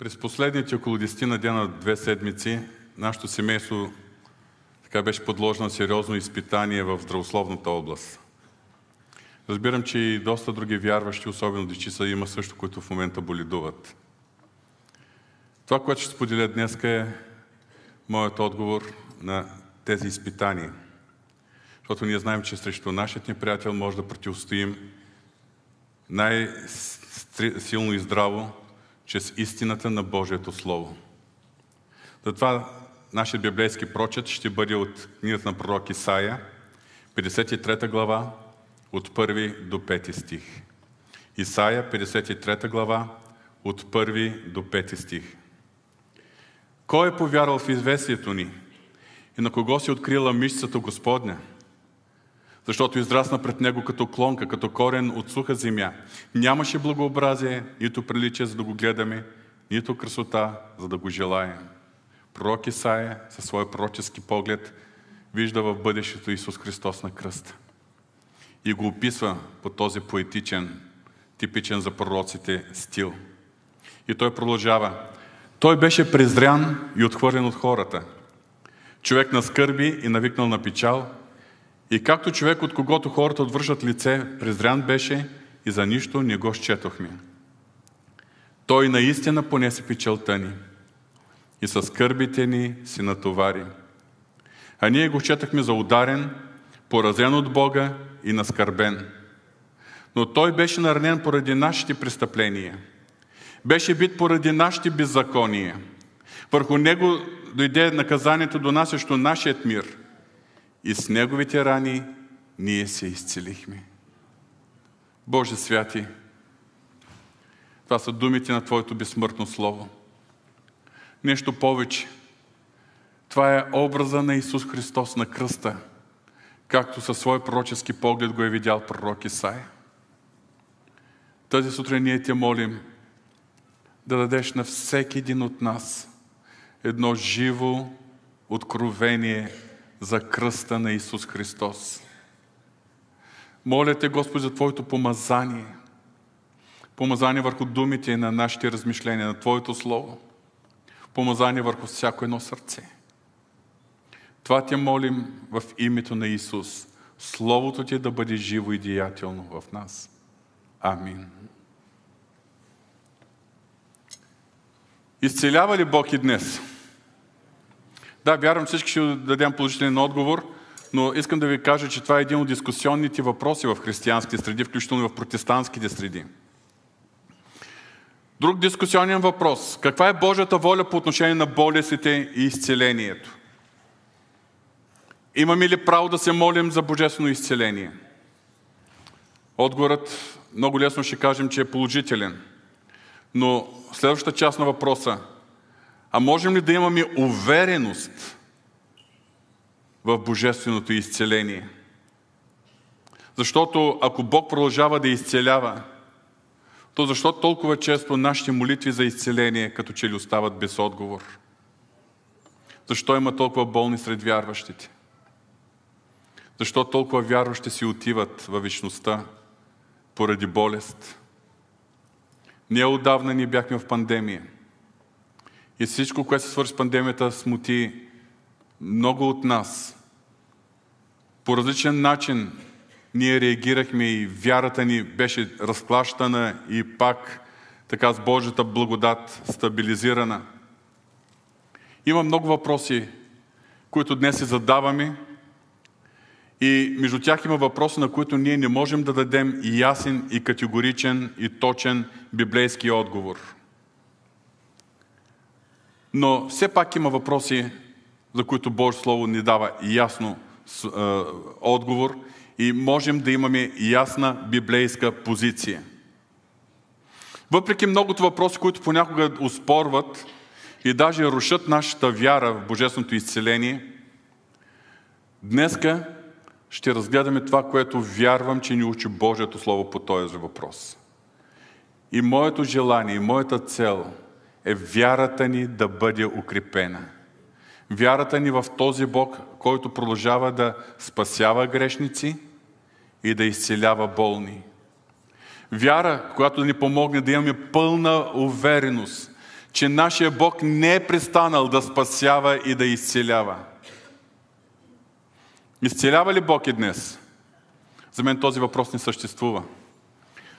През последните около 10 на дена, две седмици, нашето семейство така беше подложено сериозно изпитание в здравословната област. Разбирам, че и доста други вярващи, особено дечица, има също, които в момента боледуват. Това, което ще споделя днес е моят отговор на тези изпитания. Защото ние знаем, че срещу нашият ни приятел може да противостоим най-силно и здраво чрез истината на Божието Слово. Затова нашия библейски прочет ще бъде от книгата на пророк Исаия, 53 глава, от 1 до 5 стих. Исаия, 53 глава, от 1 до 5 стих. Кой е повярвал в известието ни и на кого си открила мишцата Господня? Защото израсна пред него като клонка, като корен от суха земя. Нямаше благообразие, нито приличие, за да го гледаме, нито красота, за да го желаем. Пророк Исаия със своя пророчески поглед вижда в бъдещето Исус Христос на кръста. И го описва по този поетичен, типичен за пророците стил. И той продължава. Той беше презрян и отхвърлен от хората. Човек на скърби и навикнал на печал. И както човек, от когото хората отвършат лице, презрян беше и за нищо не го счетохме. Той наистина понесе печалта ни и със скърбите ни си натовари. А ние го четахме за ударен, поразен от Бога и наскърбен. Но той беше наранен поради нашите престъпления – беше бит поради нашите беззакония. Върху него дойде наказанието, донасящо нашият мир. И с неговите рани ние се изцелихме. Боже святи, това са думите на Твоето безсмъртно Слово. Нещо повече. Това е образа на Исус Христос на кръста, както със свой пророчески поглед го е видял пророк Исаия. Тази сутрин ние те молим – да дадеш на всеки един от нас едно живо откровение за кръста на Исус Христос. Моля те, Господи, за Твоето помазание. Помазание върху думите на нашите размишления, на Твоето Слово. Помазание върху всяко едно сърце. Това те молим в името на Исус. Словото Ти да бъде живо и деятелно в нас. Амин. Изцелява ли Бог и днес? Да, вярвам, всички ще дадем положителен отговор, но искам да ви кажа, че това е един от дискусионните въпроси в християнските среди, включително в протестантските среди. Друг дискусионен въпрос. Каква е Божията воля по отношение на болестите и изцелението? Имаме ли право да се молим за божествено изцеление? Отговорът много лесно ще кажем, че е положителен. Но следващата част на въпроса. А можем ли да имаме увереност в божественото изцеление? Защото ако Бог продължава да изцелява, то защо толкова често нашите молитви за изцеление като че ли остават без отговор? Защо има толкова болни сред вярващите? Защо толкова вярващи си отиват във вечността поради болест? Ние отдавна ни бяхме в пандемия. И всичко, което се свърши с пандемията, смути много от нас. По различен начин ние реагирахме и вярата ни беше разклащана и пак така с Божията благодат стабилизирана. Има много въпроси, които днес си задаваме и между тях има въпроси, на които ние не можем да дадем и ясен, и категоричен, и точен библейски отговор. Но все пак има въпроси, за които Божие Слово ни дава ясно е, отговор и можем да имаме ясна библейска позиция. Въпреки многото въпроси, които понякога успорват и даже рушат нашата вяра в Божественото изцеление, днеска ще разгледаме това, което вярвам, че ни учи Божието Слово по този въпрос. И моето желание, и моята цел е вярата ни да бъде укрепена. Вярата ни в този Бог, който продължава да спасява грешници и да изцелява болни. Вяра, която ни помогне да имаме пълна увереност, че нашия Бог не е престанал да спасява и да изцелява. Изцелява ли Бог и днес? За мен този въпрос не съществува.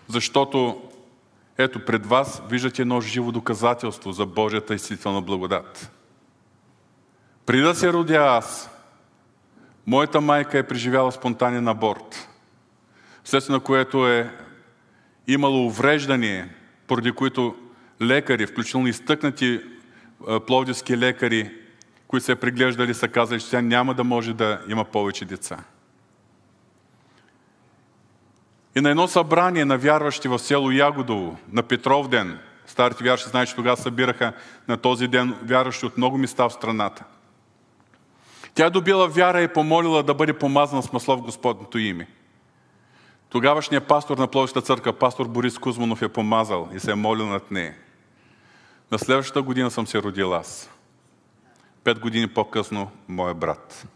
Защото ето пред вас виждате едно живо доказателство за Божията изцелителна благодат. Преди да се родя аз, моята майка е преживяла спонтанен аборт, вследствие на което е имало увреждане, поради които лекари, включително изтъкнати пловдивски лекари, които се преглеждали, са казали, че тя няма да може да има повече деца. И на едно събрание на вярващи в село Ягодово, на Петров ден, старите вярващи знаят, че тогава събираха на този ден вярващи от много места в страната. Тя добила вяра и помолила да бъде помазана с масло в Господното име. Тогавашният пастор на Пловища църква, пастор Борис Кузманов, е помазал и се е молил над нея. На следващата година съм се родил аз. Пет години по-късно моя брат.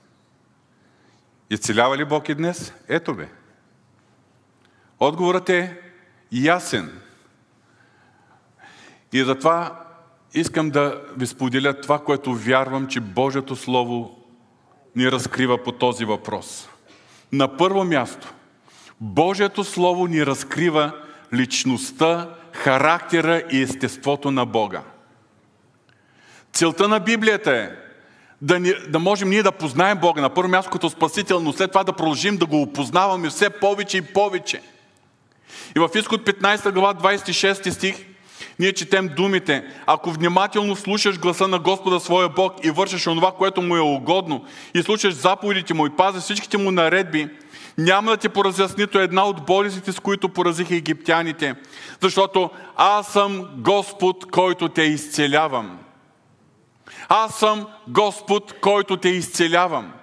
Изцелява ли Бог и днес? Ето бе. Отговорът е ясен. И затова искам да ви споделя това, което вярвам, че Божието Слово ни разкрива по този въпрос. На първо място, Божието Слово ни разкрива личността, характера и естеството на Бога. Целта на Библията е да, ни, да можем ние да познаем Бога на първо място като Спасител, но след това да продължим да го опознаваме все повече и повече. И в изход 15 глава 26 стих ние четем думите, ако внимателно слушаш гласа на Господа своя Бог и вършиш онова, което му е угодно, и слушаш заповедите му и пазиш всичките му наредби, няма да ти поразя нито една от болестите, с които поразиха египтяните, защото аз съм Господ, който те изцелявам. Аз съм Господ, който те изцелявам.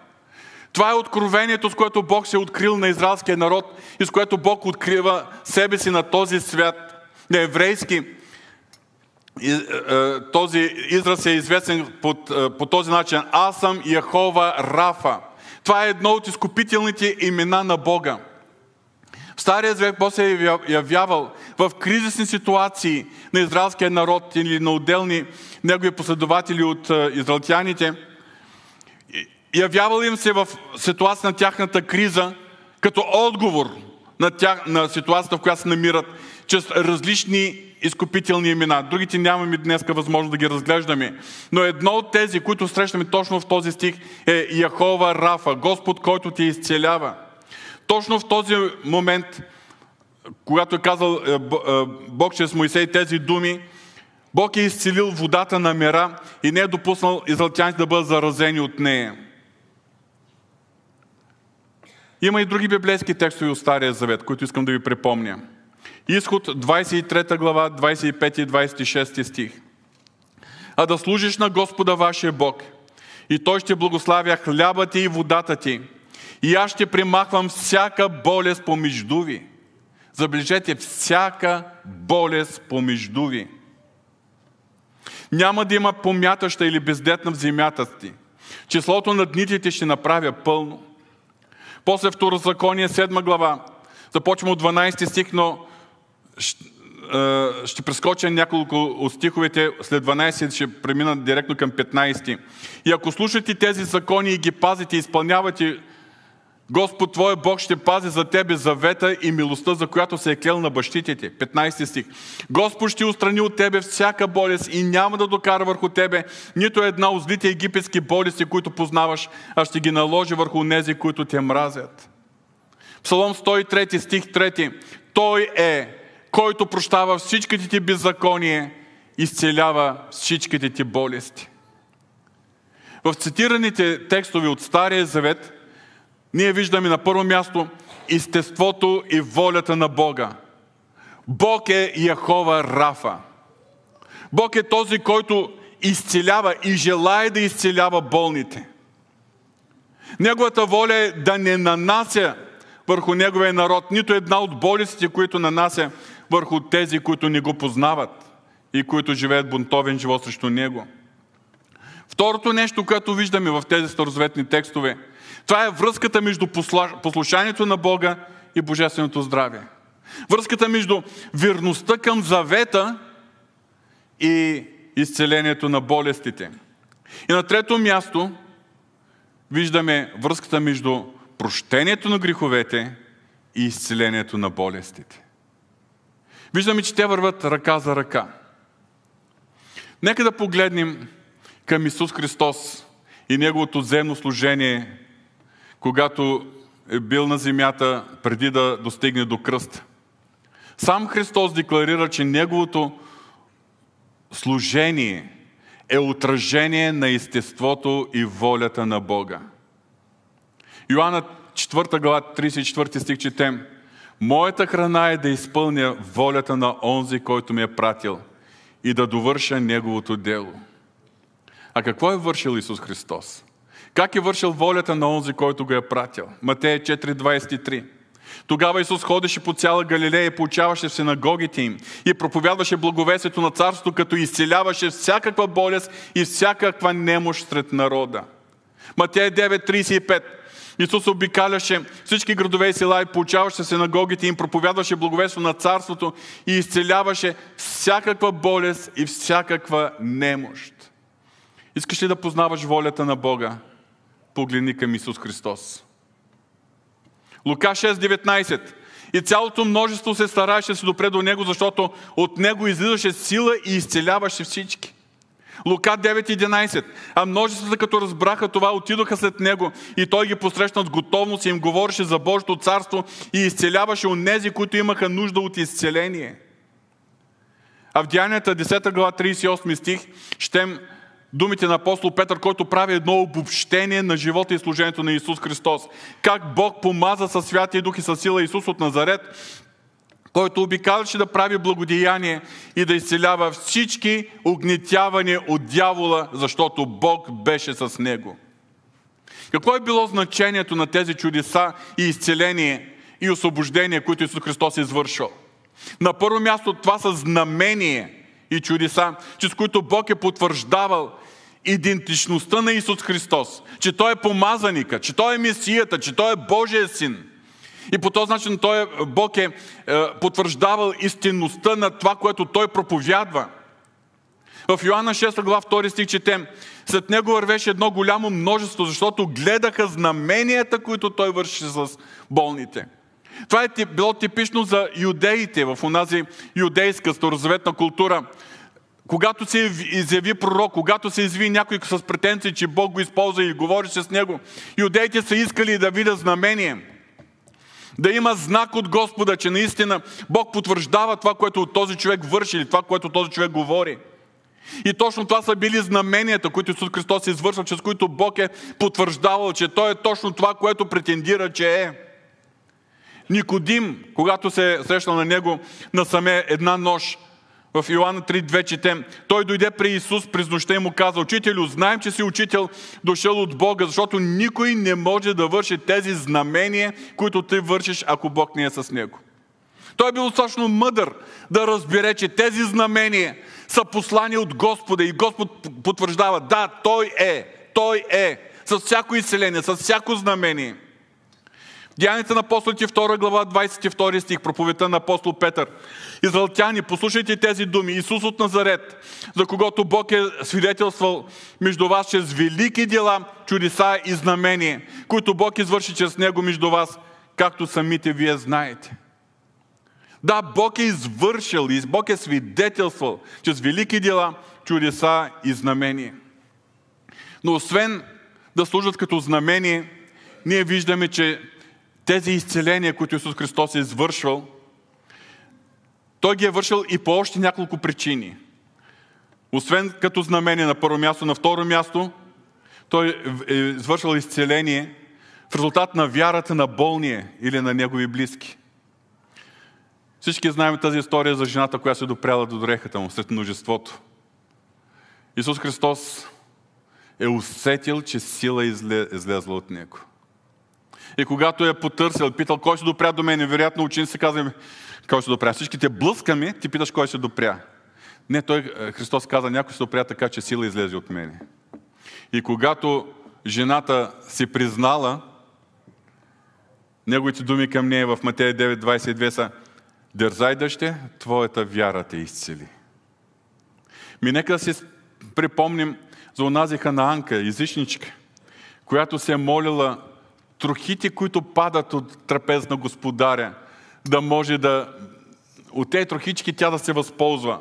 Това е откровението, с което Бог се е открил на израелския народ и с което Бог открива себе си на този свят. На еврейски е, този израз е известен по, е, по този начин. Аз съм Яхова Рафа. Това е едно от изкупителните имена на Бога. В Стария завет Бог се е явявал в кризисни ситуации на израелския народ или на отделни негови последователи от е, израелтяните. Явявал им се в ситуация на тяхната криза като отговор на, тях, на ситуацията, в която се намират, чрез различни изкупителни имена. Другите нямаме днес възможност да ги разглеждаме. Но едно от тези, които срещаме точно в този стих е Яхова Рафа, Господ, който ти изцелява. Точно в този момент, когато е казал е, е, Бог чрез Моисей тези думи, Бог е изцелил водата на мера и не е допуснал израелтяните да бъдат заразени от нея. Има и други библейски текстове от Стария Завет, които искам да ви припомня. Изход 23 глава, 25 и 26 стих. А да служиш на Господа вашия Бог и Той ще благославя хляба ти и водата ти. И аз ще примахвам всяка болест помежду ви. Забележете, всяка болест помежду ви. Няма да има помятаща или бездетна в земята ти. Числото на дните ти ще направя пълно. После Второзаконие, 7 глава. Започвам от 12 стих, но ще прескоча няколко от стиховете, след 12 ще премина директно към 15. И ако слушате тези закони и ги пазите, изпълнявате, Господ Твоя Бог ще пази за тебе завета и милостта, за която се е клел на бащите ти. 15 стих. Господ ще устрани от тебе всяка болест и няма да докара върху тебе нито една от злите египетски болести, които познаваш, а ще ги наложи върху нези, които те мразят. Псалом 103 стих 3. Той е който прощава всичките ти беззакония, изцелява всичките ти болести. В цитираните текстове от Стария Завет ние виждаме на първо място естеството и волята на Бога. Бог е Яхова Рафа. Бог е този, който изцелява и желая да изцелява болните. Неговата воля е да не нанася върху неговия народ нито една от болестите, които нанася върху тези, които не го познават и които живеят бунтовен живот срещу него. Второто нещо, което виждаме в тези старозаветни текстове, това е връзката между послушанието на Бога и божественото здраве. Връзката между верността към завета и изцелението на болестите. И на трето място виждаме връзката между прощението на греховете и изцелението на болестите. Виждаме, че те върват ръка за ръка. Нека да погледнем към Исус Христос и Неговото земно служение, когато е бил на земята преди да достигне до кръста. Сам Христос декларира, че Неговото служение е отражение на естеството и волята на Бога. Йоанна 4 глава 34 стих четем. Моята храна е да изпълня волята на онзи, който ме е пратил и да довърша Неговото дело. А какво е вършил Исус Христос? Как е вършил волята на онзи, който го е пратил? Матея 4.23 Тогава Исус ходеше по цяла Галилея и получаваше в синагогите им и проповядваше благовесието на царството, като изцеляваше всякаква болест и всякаква немощ сред народа. Матея 9.35 Исус обикаляше всички градове и села и получаваше синагогите им, проповядваше благовество на царството и изцеляваше всякаква болест и всякаква немощ. Искаш ли да познаваш волята на Бога? Погледни към Исус Христос. Лука 6.19 И цялото множество се стараеше да се допре до Него, защото от Него излизаше сила и изцеляваше всички. Лука 9.11 А множеството, като разбраха това, отидоха след Него и Той ги посрещна с готовност и им говореше за Божието царство и изцеляваше нези, които имаха нужда от изцеление. А в Деянията 10 глава 38 стих щем думите на апостол Петър, който прави едно обобщение на живота и служението на Исус Христос. Как Бог помаза със Святия Дух и със сила Исус от Назарет, който обикаляше да прави благодеяние и да изцелява всички огнетявания от дявола, защото Бог беше с него. Какво е било значението на тези чудеса и изцеление и освобождение, които Исус Христос е извършил? На първо място това са знамение и чудеса, чрез които Бог е потвърждавал идентичността на Исус Христос, че Той е помазаника, че Той е Месията, че Той е Божия син. И по този начин той, е, Бог е, е потвърждавал истинността на това, което Той проповядва. В Йоанна 6 глава 2 стих четем, след него вървеше едно голямо множество, защото гледаха знаменията, които той върши с болните. Това е било типично за юдеите в онази юдейска старозаветна култура когато се изяви пророк, когато се изяви някой с претенции, че Бог го използва и говори с него, иудеите са искали да видят знамение. Да има знак от Господа, че наистина Бог потвърждава това, което този човек върши или това, което този човек говори. И точно това са били знаменията, които Исус Христос е извършва, чрез които Бог е потвърждавал, че Той е точно това, което претендира, че е. Никодим, когато се срещна на него насаме една нощ, в Йоанна 3.2 четем, той дойде при Исус през нощта и му каза, Учителю, знаем, че си учител, дошъл от Бога, защото никой не може да върши тези знамения, които ти вършиш, ако Бог не е с него. Той е бил достатъчно мъдър да разбере, че тези знамения са послани от Господа и Господ потвърждава, да, Той е, Той е, с всяко изцеление, с всяко знамение – Деяните на апостолите 2 глава 22 стих, проповета на апостол Петър. Израелтяни, послушайте тези думи. Исус от Назарет, за когото Бог е свидетелствал между вас чрез велики дела, чудеса и знамения, които Бог извърши чрез Него между вас, както самите вие знаете. Да, Бог е извършил и Бог е свидетелствал чрез велики дела, чудеса и знамения. Но освен да служат като знамение, ние виждаме, че тези изцеления, които Исус Христос е извършвал, Той ги е вършил и по още няколко причини. Освен като знамение на първо място, на второ място, Той е извършил изцеление в резултат на вярата на болния или на негови близки. Всички знаем тази история за жената, която се допряла до дрехата му сред множеството. Исус Христос е усетил, че сила е излезла от него. И когато е потърсил, питал кой се допря до мен, вероятно ученици казва, кой се допря. Всички те блъскаме, ти питаш кой се допря. Не, той, е, Христос каза, някой се допря така, че сила излезе от мене. И когато жената си признала, неговите думи към нея в Матея 9.22 са Дързай дъще, твоята вяра те изцели. Ми нека да си припомним за онази ханаанка, езичничка, която се е молила трохите, които падат от трапез на господаря, да може да от тези трохички тя да се възползва.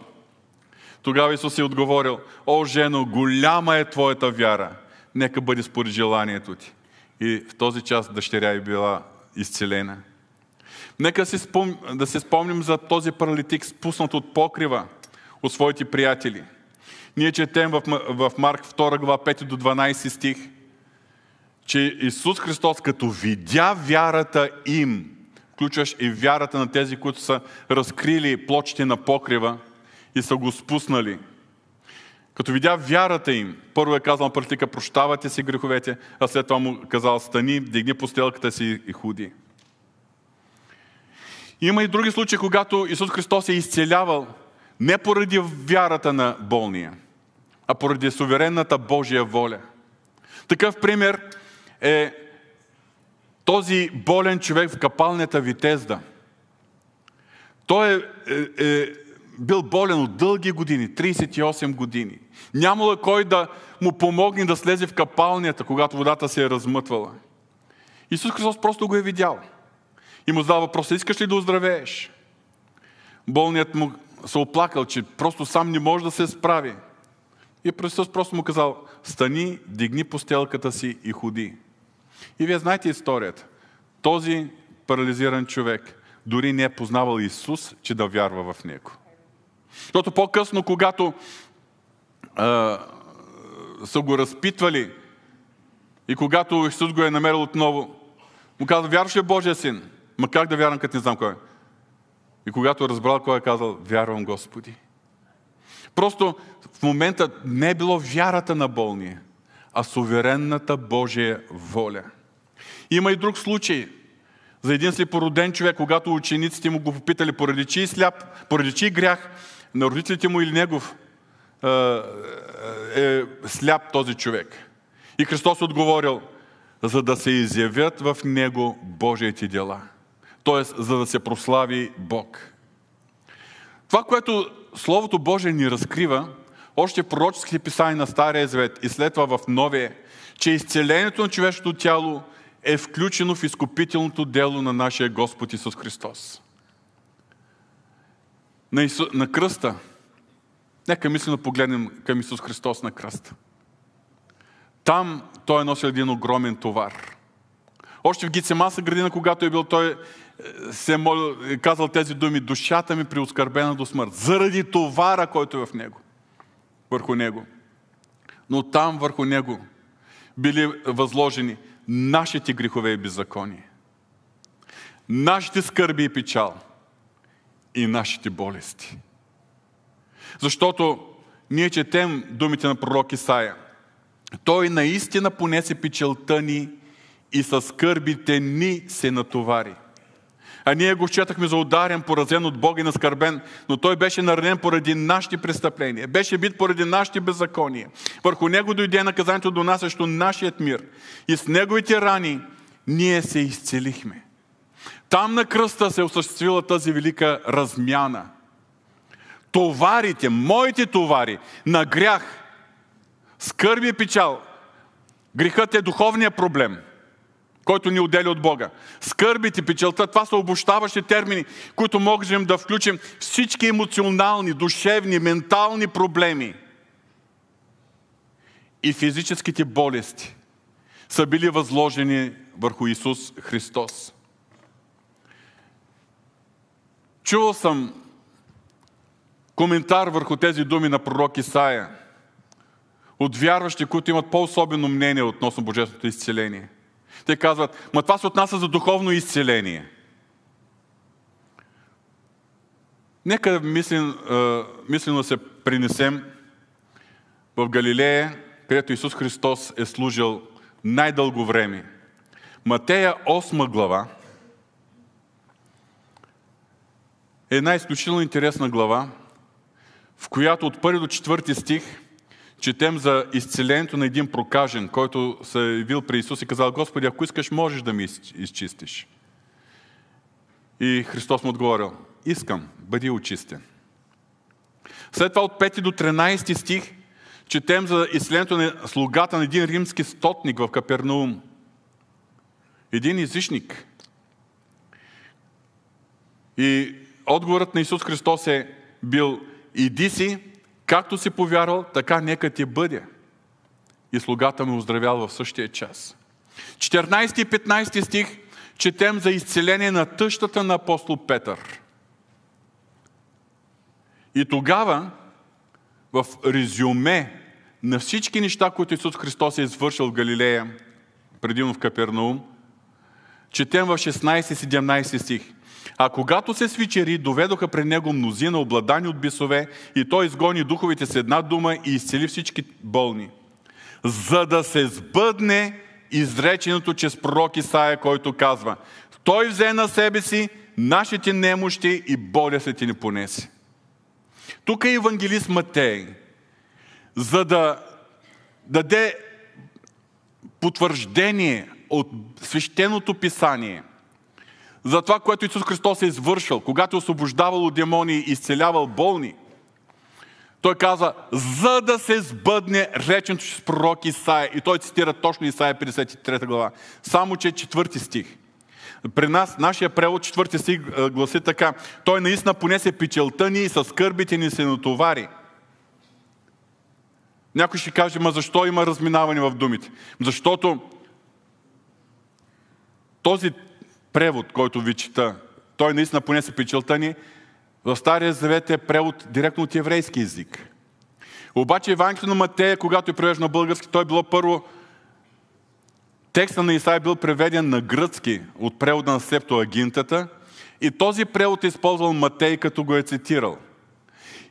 Тогава Исус е отговорил, о, жено, голяма е твоята вяра, нека бъде според желанието ти. И в този час дъщеря е била изцелена. Нека си спом... да се спомним за този паралитик, спуснат от покрива от своите приятели. Ние четем в, в Марк 2 глава 5 до 12 стих, че Исус Христос, като видя вярата им, включваш и вярата на тези, които са разкрили плочите на покрива и са го спуснали. Като видя вярата им, първо е казал на паралитика, прощавате си греховете, а след това му казал, стани, дигни постелката си и худи. Има и други случаи, когато Исус Христос е изцелявал не поради вярата на болния, а поради суверенната Божия воля. Такъв пример е този болен човек в капалнята Витезда. Той е, е, е бил болен от дълги години, 38 години. Нямало кой да му помогне да слезе в капалнята, когато водата се е размътвала. Исус Христос просто го е видял. И му задава въпроса, искаш ли да оздравееш? Болният му се оплакал, че просто сам не може да се справи. И Христос просто му казал, стани, дигни постелката си и ходи. И вие знаете историята. Този парализиран човек дори не е познавал Исус, че да вярва в Него. Защото по-късно, когато а, са го разпитвали и когато Исус го е намерил отново, му казва, вярваш ли Божия син? Ма как да вярвам, като не знам кой е? И когато е разбрал кой е казал, вярвам Господи. Просто в момента не е било вярата на болния, а суверенната Божия воля. Има и друг случай за един слепороден човек, когато учениците му го попитали поради чий сляп, поради чий грях на родителите му или негов е сляп този човек. И Христос отговорил, за да се изявят в него Божиите дела. Тоест, за да се прослави Бог. Това, което Словото Божие ни разкрива, още в пророческите писания на Стария Завет и след това в Новия, че изцелението на човешкото тяло е включено в изкупителното дело на нашия Господ Исус Христос. На, Ису... на кръста, нека мислено погледнем към Исус Христос на кръста. Там Той е носил един огромен товар. Още в Гицемаса градина, когато е бил, той е, се е молил, е казал тези думи, душата ми преоскърбена до смърт, заради товара, който е в него, върху него. Но там върху него били възложени нашите грехове и беззаконие, нашите скърби и печал и нашите болести. Защото ние четем думите на пророк Исаия. Той наистина понесе печелта ни и със скърбите ни се натовари. А ние го счетахме за ударен, поразен от Бога и наскърбен, но той беше наранен поради нашите престъпления, беше бит поради нашите беззакония. Върху него дойде наказанието до нас също нашият мир. И с неговите рани ние се изцелихме. Там на кръста се осъществила тази велика размяна. Товарите, моите товари на грях, скърби и печал, грехът е духовният проблем – който ни отделя от Бога. Скърбите, печелта, това са обощаващи термини, които можем да включим всички емоционални, душевни, ментални проблеми. И физическите болести са били възложени върху Исус Христос. Чувал съм коментар върху тези думи на пророк Исаия от вярващи, които имат по-особено мнение относно Божественото изцеление – те казват, ма това се отнася за духовно изцеление. Нека мислен, мислено се принесем в Галилея, където Исус Христос е служил най-дълго време. Матея 8 глава е една изключително интересна глава, в която от 1 до 4 стих четем за изцелението на един прокажен, който се е явил при Исус и казал, Господи, ако искаш, можеш да ми изчистиш. И Христос му отговорил, искам, бъди очистен. След това от 5 до 13 стих четем за изцелението на слугата на един римски стотник в Капернаум. Един езичник. И отговорът на Исус Христос е бил иди си, както си повярвал, така нека ти бъде. И слугата ме оздравял в същия час. 14 и 15 стих четем за изцеление на тъщата на апостол Петър. И тогава, в резюме на всички неща, които Исус Христос е извършил в Галилея, предимно в Капернаум, четем в 16-17 стих. А когато се свичери, доведоха при него мнозина, обладани от бисове, и той изгони духовите с една дума и изцели всички болни. За да се сбъдне изреченото чрез пророк Исаия, който казва Той взе на себе си нашите немощи и болестите ни понесе. Тук е евангелист Матей, за да даде потвърждение от свещеното писание за това, което Исус Христос е извършил, когато е освобождавал от демони и изцелявал болни. Той каза, за да се сбъдне реченето с пророк Исаия. И той цитира точно Исаия 53 глава. Само, че е четвърти стих. При нас, нашия превод, четвърти стих гласи така. Той наистина понесе печелта ни и с скърбите ни се натовари. Някой ще каже, ма защо има разминаване в думите? Защото този превод, който ви чета, той наистина понесе печелта ни, в Стария Завет е превод директно от еврейски язик. Обаче Евангелието на Матея, когато е превеждано на български, той било първо Текста на Исаия бил преведен на гръцки от превода на Септоагинтата и този превод е използвал Матей, като го е цитирал.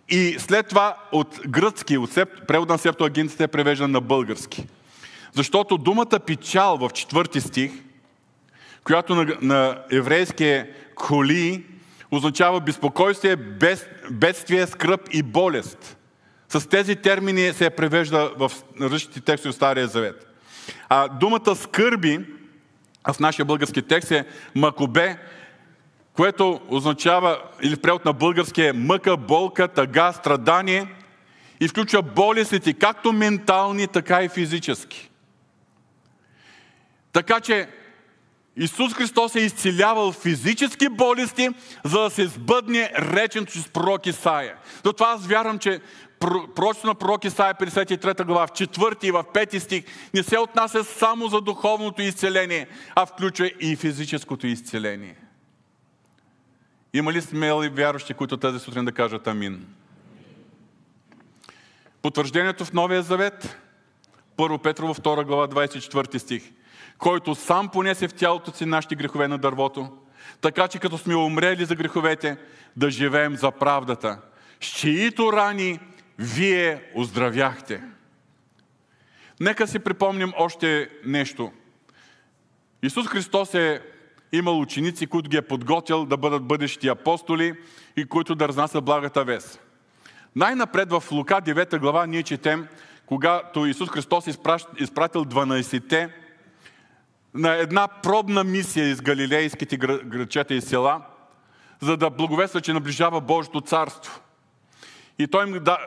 И след това от гръцки, от превода на Септоагинтата е превеждан на български. Защото думата печал в четвърти стих, която на, на еврейски коли, означава безпокойствие, без, бедствие, скръп и болест. С тези термини се превежда в различните текстове в Стария Завет. А думата скърби в нашия български текст е макобе, което означава, или превод на български е мъка, болка, тъга, страдание и включва болестите, както ментални, така и физически. Така че Исус Христос е изцелявал физически болести, за да се сбъдне реченето с пророк Исаия. Затова аз вярвам, че пророчеството на пророк Исаия 53 глава, в 4 и в 5 стих, не се отнася само за духовното изцеление, а включва и физическото изцеление. Има ли смели вярващи, които тази сутрин да кажат амин? Потвърждението в Новия Завет, 1 Петрово 2 глава 24 стих който сам понесе в тялото си нашите грехове на дървото, така че като сме умрели за греховете, да живеем за правдата, с чието рани вие оздравяхте. Нека си припомним още нещо. Исус Христос е имал ученици, които ги е подготвил да бъдат бъдещи апостоли и които да разнасят благата вест. Най-напред в Лука 9 глава ние четем, когато Исус Христос изпратил 12-те на една пробна мисия из галилейските градчета и села, за да благовества, че наближава Божието царство. И той им да,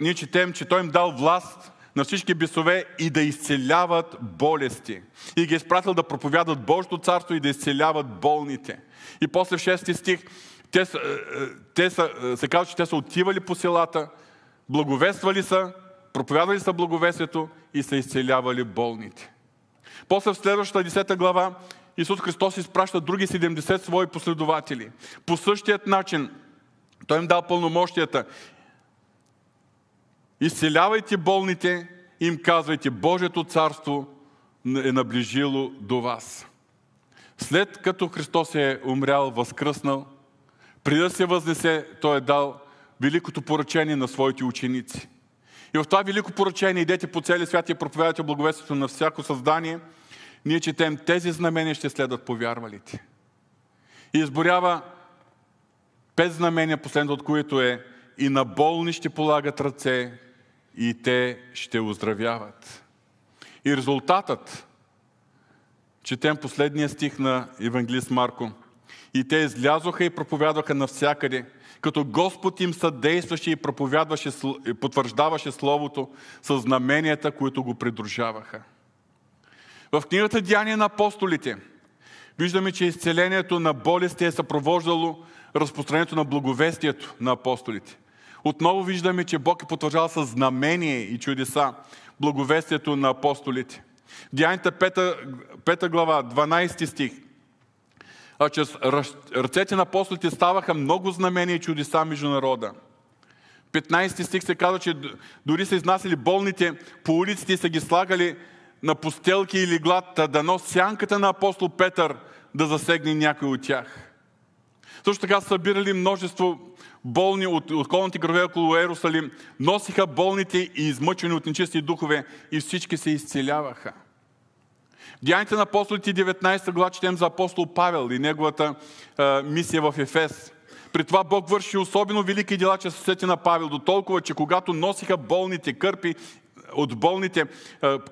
ние четем, че той им дал власт на всички бесове и да изцеляват болести. И ги е изпратил да проповядат Божието царство и да изцеляват болните. И после в 6 стих те, е, те са, е, се казва, че те са отивали по селата, благовествали са, проповядвали са благовестието и са изцелявали болните. После в следващата 10 глава Исус Христос изпраща други 70 свои последователи. По същият начин Той им дал пълномощията. Изцелявайте болните им казвайте, Божието царство е наближило до вас. След като Христос е умрял, възкръснал, преди да се възнесе, Той е дал великото поръчение на своите ученици. И в това велико поръчение идете по целия свят и проповядайте благовестието на всяко създание. Ние четем, тези знамения ще следват повярвалите. И изборява пет знамения, последното от които е и на болни ще полагат ръце и те ще оздравяват. И резултатът, четем последния стих на Евангелист Марко, и те излязоха и проповядваха навсякъде, като Господ им съдействаше и проповядваше, и потвърждаваше Словото с знаменията, които го придружаваха. В книгата Деяния на апостолите виждаме, че изцелението на болести е съпровождало разпространението на благовестието на апостолите. Отново виждаме, че Бог е потвърждал с знамение и чудеса благовестието на апостолите. Деяните 5, 5 глава, 12 стих. А чрез ръцете на апостолите ставаха много знамения и чудеса между народа. 15 стих се казва, че дори са изнасяли болните по улиците и са ги слагали на постелки или глад, да дано сянката на апостол Петър да засегне някой от тях. Също така са събирали множество болни от околните градове около Ерусалим, носиха болните и измъчени от нечисти духове и всички се изцеляваха. Деяните на апостолите 19 глава четем за апостол Павел и неговата а, мисия в Ефес. При това Бог върши особено велики дела чрез сети на Павел, до толкова, че когато носиха болните кърпи, от болните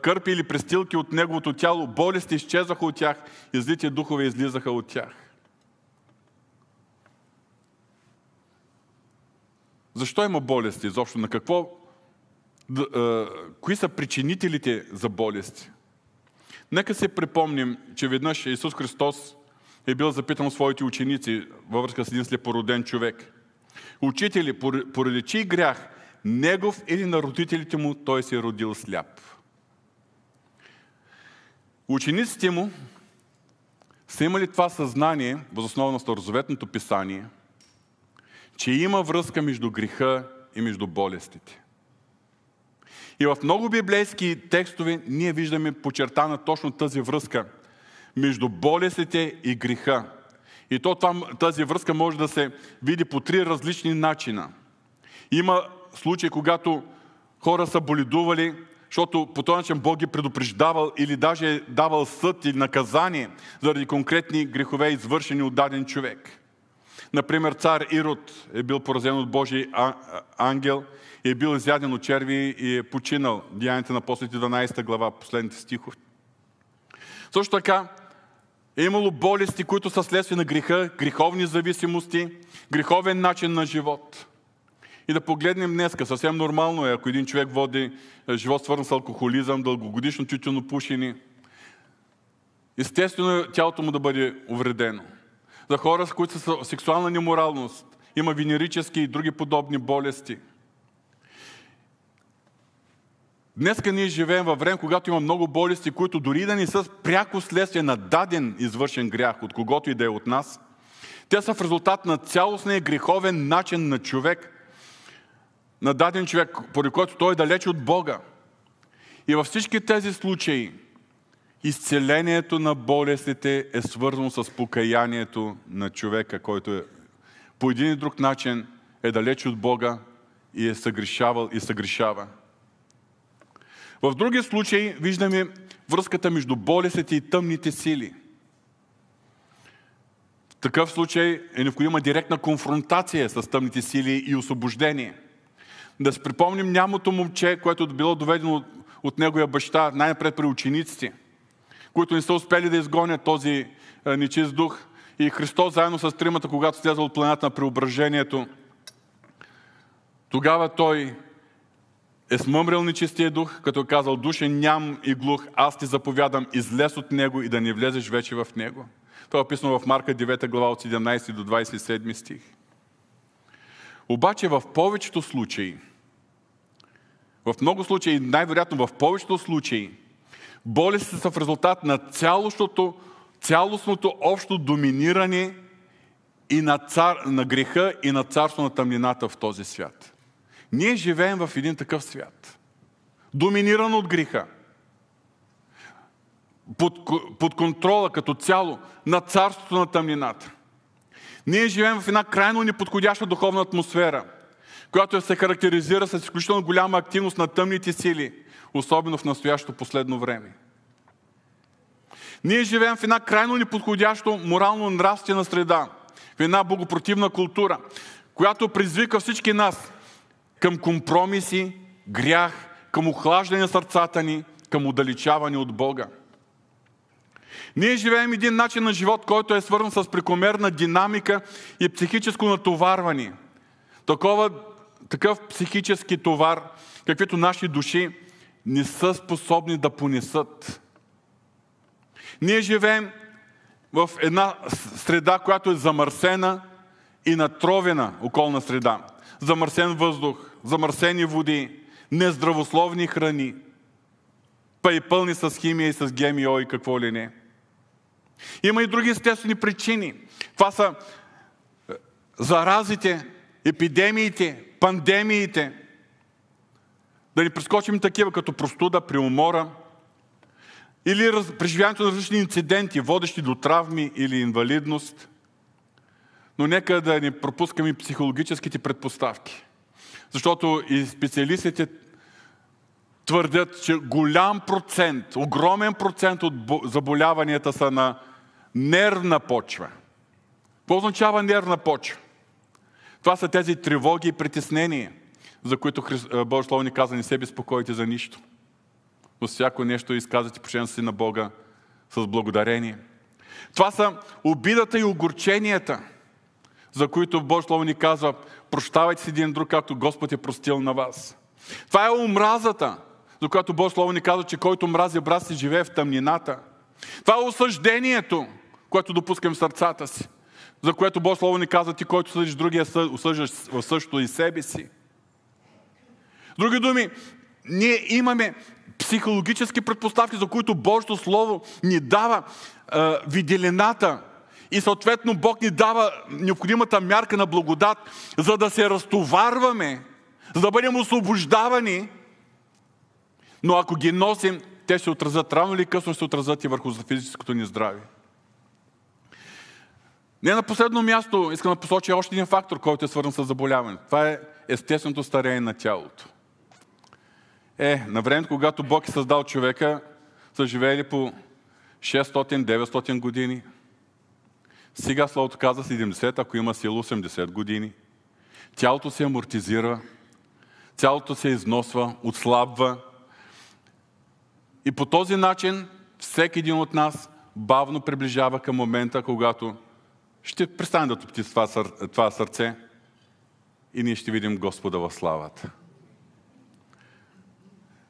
кърпи или престилки от неговото тяло, болести изчезваха от тях и злите духове излизаха от тях. Защо има болести изобщо? На какво? кои са причинителите за болести? Нека се припомним, че веднъж Исус Христос е бил запитан от своите ученици във връзка с един слепороден човек. Учители, поради чий грях, негов или на родителите му, той се е родил сляп. Учениците му са имали това съзнание, възоснова на Старозаветното писание, че има връзка между греха и между болестите. И в много библейски текстове ние виждаме почертана точно тази връзка между болестите и греха. И то там, тази връзка може да се види по три различни начина. Има случаи, когато хора са боледували, защото по този начин Бог е предупреждавал или даже е давал съд или наказание заради конкретни грехове, извършени от даден човек. Например, цар Ирод е бил поразен от Божий ангел и е бил изяден от черви и е починал. Деяните на последните 12 глава, последните стихове. Също така е имало болести, които са следствие на греха, греховни зависимости, греховен начин на живот. И да погледнем днеска. Съвсем нормално е, ако един човек води е, живот свързан с алкохолизъм, дългогодишно пушени. Естествено е тялото му да бъде увредено. За хора, с които са сексуална неморалност, има венерически и други подобни болести – Днеска ние живеем във време, когато има много болести, които дори да не са пряко следствие на даден извършен грях, от когото и да е от нас, те са в резултат на цялостния греховен начин на човек, на даден човек, поради който той е далеч от Бога. И във всички тези случаи, изцелението на болестите е свързано с покаянието на човека, който е по един и друг начин е далеч от Бога и е съгрешавал и съгрешава. В други случаи виждаме връзката между болестите и тъмните сили. В такъв случай е необходима директна конфронтация с тъмните сили и освобождение. Да се припомним нямото момче, което било доведено от неговия баща, най-напред при учениците, които не са успели да изгонят този е, нечист дух. И Христос заедно с тримата, когато слязал от планата на преображението, тогава той е смъмрил нечистия дух, като е казал, душе ням и глух, аз ти заповядам, излез от него и да не влезеш вече в него. Това е описано в Марка 9 глава от 17 до 27 стих. Обаче в повечето случаи, в много случаи, най-вероятно в повечето случаи, болестите са в резултат на цялостното, цялостното общо доминиране и на, цар, на греха и на царство на тъмнината в този свят. Ние живеем в един такъв свят. Доминиран от греха. Под, под контрола като цяло на царството на тъмнината. Ние живеем в една крайно неподходяща духовна атмосфера, която се характеризира с изключително голяма активност на тъмните сили, особено в настоящото последно време. Ние живеем в една крайно неподходящо морално-нравствена среда, в една богопротивна култура, която предизвика всички нас към компромиси, грях, към охлаждане на сърцата ни, към удалечаване от Бога. Ние живеем един начин на живот, който е свързан с прекомерна динамика и психическо натоварване. Такова, такъв психически товар, каквито наши души не са способни да понесат. Ние живеем в една среда, която е замърсена и натровена околна среда. Замърсен въздух, замърсени води, нездравословни храни, па и пълни с химия и с ГМО и какво ли не. Има и други естествени причини. Това са е, заразите, епидемиите, пандемиите. Да ни прескочим такива като простуда, приумора или преживяването на различни инциденти, водещи до травми или инвалидност. Но нека да не пропускаме психологическите предпоставки. Защото и специалистите твърдят, че голям процент, огромен процент от заболяванията са на нервна почва. Какво означава нервна почва? Това са тези тревоги и притеснения, за които Божие Слово ни каза, не се безпокойте за нищо. Но всяко нещо изказвате по си на Бога с благодарение. Това са обидата и огорченията, за които Божие Слово ни казва, прощавайте си един друг, както Господ е простил на вас. Това е омразата, за която Божие Слово ни казва, че който мрази брат си живее в тъмнината. Това е осъждението, което допускам в сърцата си, за което Божие Слово ни казва, ти който съдиш другия, осъждаш в същото и себе си. Други думи, ние имаме психологически предпоставки, за които Божието Слово ни дава е, виделината, и съответно Бог ни дава необходимата мярка на благодат, за да се разтоварваме, за да бъдем освобождавани. Но ако ги носим, те ще отразят рано или късно, ще отразят и върху физическото ни здраве. Не на последно място искам да посоча още един фактор, който е свързан с заболяване. Това е естественото старение на тялото. Е, на времето, когато Бог е създал човека, са живеели по 600-900 години. Сега Словото каза 70, ако има сила 80 години. Тялото се амортизира, тялото се износва, отслабва. И по този начин всеки един от нас бавно приближава към момента, когато ще престане да топти това, това сърце и ние ще видим Господа в славата.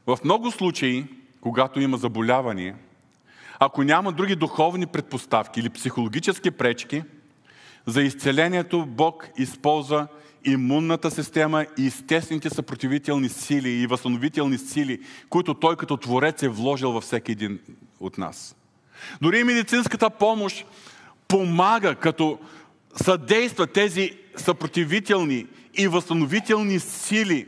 В много случаи, когато има заболяване, ако няма други духовни предпоставки или психологически пречки, за изцелението Бог използва имунната система и естествените съпротивителни сили и възстановителни сили, които Той като Творец е вложил във всеки един от нас. Дори и медицинската помощ помага, като съдейства тези съпротивителни и възстановителни сили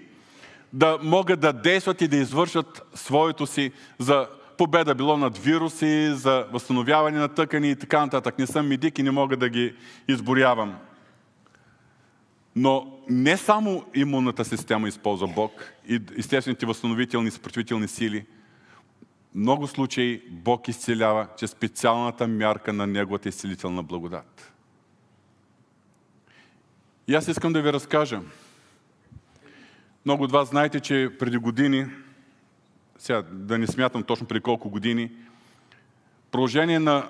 да могат да действат и да извършат своето си за победа било над вируси, за възстановяване на тъкани и така нататък. Не съм медик и не мога да ги изборявам. Но не само имунната система използва Бог и естествените възстановителни и съпротивителни сили. Много случаи Бог изцелява чрез специалната мярка на Неговата изцелителна благодат. И аз искам да ви разкажа. Много от вас знаете, че преди години сега да не смятам точно преди колко години, продължение на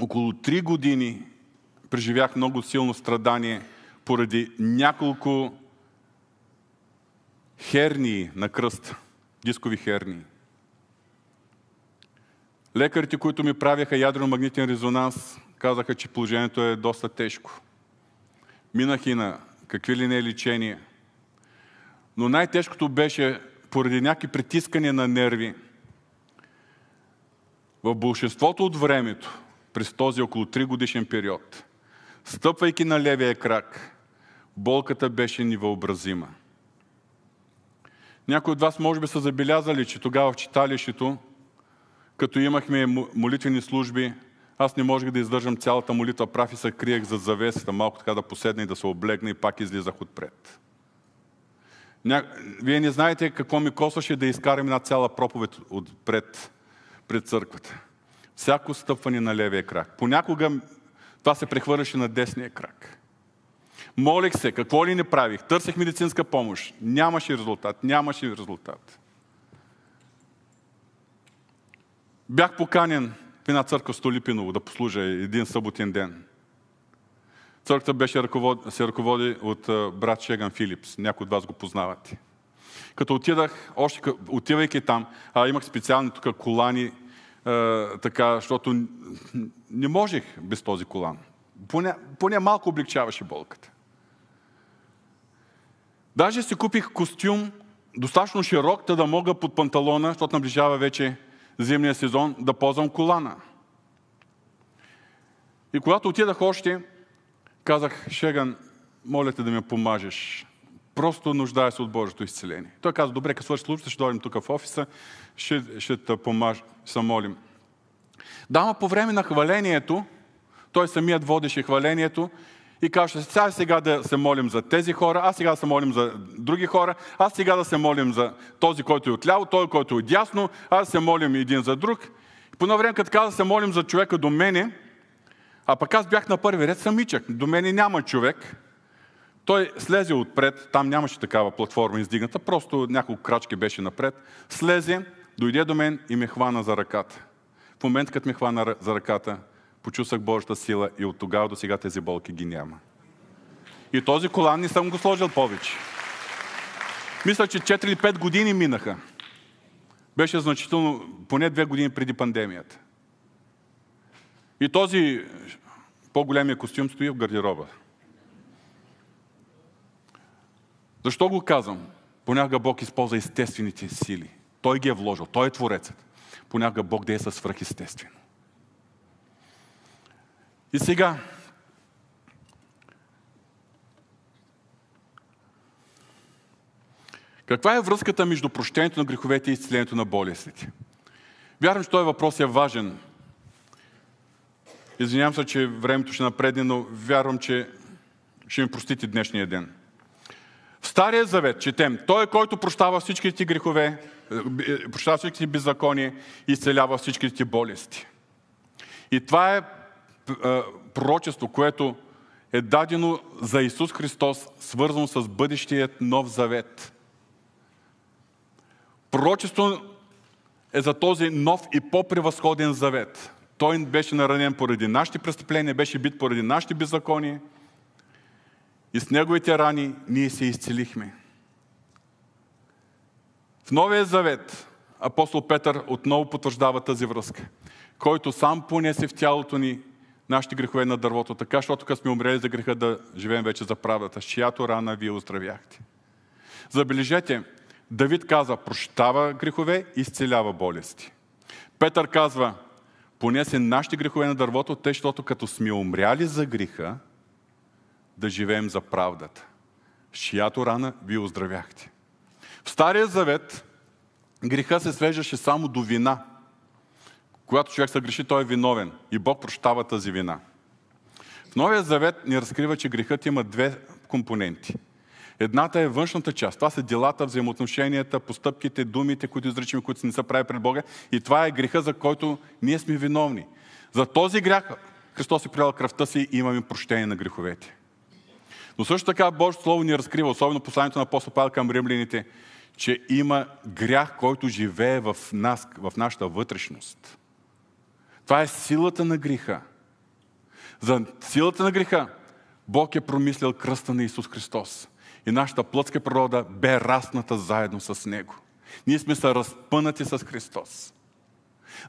около 3 години преживях много силно страдание поради няколко хернии на кръст, дискови хернии. Лекарите, които ми правяха ядрено-магнитен резонанс, казаха, че положението е доста тежко. Минах и на какви ли не лечения. Но най-тежкото беше поради някакви притискания на нерви, в большинството от времето, през този около 3 годишен период, стъпвайки на левия крак, болката беше невъобразима. Някои от вас може би са забелязали, че тогава в читалището, като имахме молитвени служби, аз не можех да издържам цялата молитва прав и се криех за завесата, малко така да поседна и да се облегна и пак излизах отпред. Ня... Вие не знаете какво ми косваше да изкарам една цяла проповед отпред пред църквата. Всяко стъпване на левия крак. Понякога това се прехвърляше на десния крак. Молих се, какво ли не правих? Търсех медицинска помощ. Нямаше резултат. Нямаше резултат. Бях поканен в една църква Столипиново да послужа един съботен ден. Църквата беше се ръководи от брат Шеган Филипс. Някои от вас го познавате. Като отидах, още отивайки там, а, имах специални тук колани, а, така, защото не можех без този колан. Поне, поне малко облегчаваше болката. Даже си купих костюм, достатъчно широк, да мога под панталона, защото наближава вече зимния сезон, да ползвам колана. И когато отидах още, казах, Шеган, моля те да ме помажеш. Просто нуждая се от Божието изцеление. Той каза, добре, като свърши службата, ще дойдем тук в офиса, ще, ще те помаж, се молим. Дама по време на хвалението, той самият водеше хвалението и каже, сега сега да се молим за тези хора, а сега да се молим за други хора, а сега да се молим за този, който е отляво, той, който е дясно, а да се молим един за друг. И по време, като каза се молим за човека до мене, а пък аз бях на първи ред самичък. До мене няма човек. Той слезе отпред, там нямаше такава платформа издигната, просто няколко крачки беше напред. Слезе, дойде до мен и ме хвана за ръката. В момент, като ме хвана за ръката, почувствах Божията сила и от тогава до сега тези болки ги няма. И този колан не съм го сложил повече. Мисля, че 4 или 5 години минаха. Беше значително, поне две години преди пандемията. И този по-големия костюм стои в гардероба. Защо го казвам? Понякога Бог използва естествените сили. Той ги е вложил. Той е Творецът. Понякога Бог действа свръхестествено. И сега, каква е връзката между прощението на греховете и изцелението на болестите? Вярвам, че този въпрос е важен. Извинявам се, че времето ще напредне, но вярвам, че ще ми простите днешния ден. В Стария завет четем, Той, който прощава всичките ти грехове, е, прощава всичките ти беззакония и изцелява всичките ти болести. И това е пророчество, което е дадено за Исус Христос, свързано с бъдещият нов завет. Пророчество е за този нов и по-превъзходен завет. Той беше наранен поради нашите престъпления, беше бит поради нашите беззакония. И с неговите рани ние се изцелихме. В Новия завет апостол Петър отново потвърждава тази връзка, който сам понесе в тялото ни нашите грехове на дървото, така, защото като сме умрели за греха да живеем вече за правдата, с чиято рана вие оздравяхте. Забележете, Давид казва, прощава грехове изцелява болести. Петър казва, понесе нашите грехове на дървото, те, защото като сме умряли за греха, да живеем за правдата, с чиято рана вие оздравяхте. В Стария завет греха се свеждаше само до вина – когато човек се греши, той е виновен. И Бог прощава тази вина. В Новия Завет ни разкрива, че грехът има две компоненти. Едната е външната част. Това са делата, взаимоотношенията, постъпките, думите, които изричаме, които не са прави пред Бога. И това е греха, за който ние сме виновни. За този грях Христос е приял кръвта си и имаме прощение на греховете. Но също така Божието Слово ни разкрива, особено посланието на апостол Павел към римляните, че има грях, който живее в нас, в нашата вътрешност. Това е силата на греха. За силата на греха Бог е промислил кръста на Исус Христос. И нашата плътска природа бе растната заедно с Него. Ние сме се разпънати с Христос.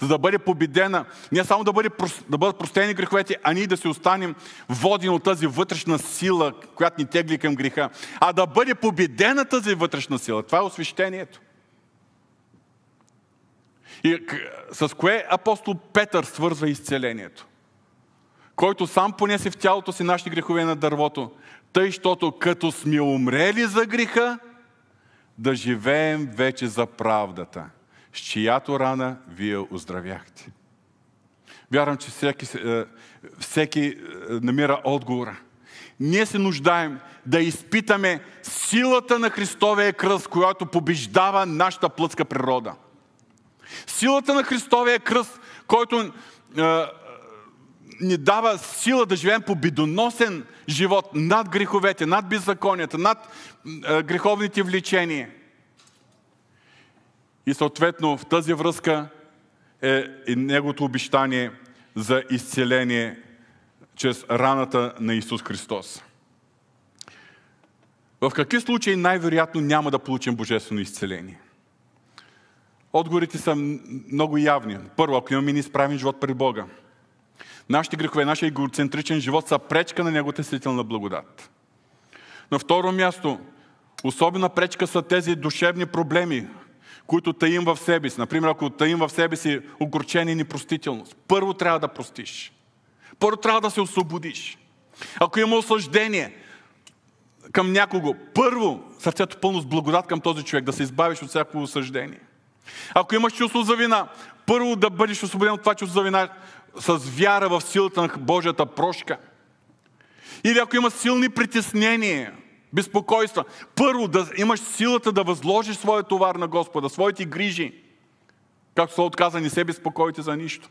За да бъде победена, не само да, бъде, да бъдат простени греховете, а ние да се останем водени от тази вътрешна сила, която ни тегли към греха, а да бъде победена тази вътрешна сила. Това е освещението. И с кое апостол Петър свързва изцелението? Който сам понесе в тялото си нашите грехове на дървото, тъй, щото като сме умрели за греха, да живеем вече за правдата, с чиято рана вие оздравяхте. Вярвам, че всеки, е, всеки е, намира отговора. Ние се нуждаем да изпитаме силата на Христовия кръст, която побеждава нашата плътска природа – Силата на Христовия кръст, който е, ни дава сила да живеем по бидоносен живот над греховете, над беззаконията, над е, греховните влечения. И съответно в тази връзка е и неговото обещание за изцеление чрез раната на Исус Христос. В какви случаи най-вероятно няма да получим божествено изцеление? Отговорите са много явни. Първо, ако имаме неизправен живот при Бога. Нашите грехове, нашия егоцентричен живот са пречка на Неговата светилна благодат. На второ място, особена пречка са тези душевни проблеми, които таим в себе си. Например, ако таим в себе си огорчение и непростителност. Първо трябва да простиш. Първо трябва да се освободиш. Ако има осъждение към някого, първо сърцето пълно с благодат към този човек, да се избавиш от всяко осъждение. Ако имаш чувство за вина, първо да бъдеш освободен от това чувство за вина с вяра в силата на Божията прошка. Или ако има силни притеснения, безпокойства, първо да имаш силата да възложиш своя товар на Господа, своите грижи. Както се отказа, не се безпокойте за нищо.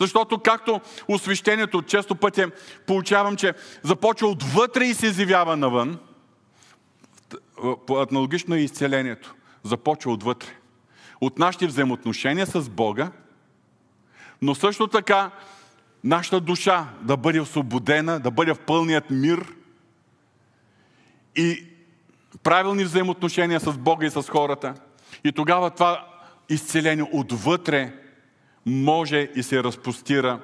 Защото както освещението често пъти получавам, че започва отвътре и се изявява навън, аналогично е изцелението. Започва отвътре. От нашите взаимоотношения с Бога, но също така нашата душа да бъде освободена, да бъде в пълният мир и правилни взаимоотношения с Бога и с хората. И тогава това изцеление отвътре може и се разпостира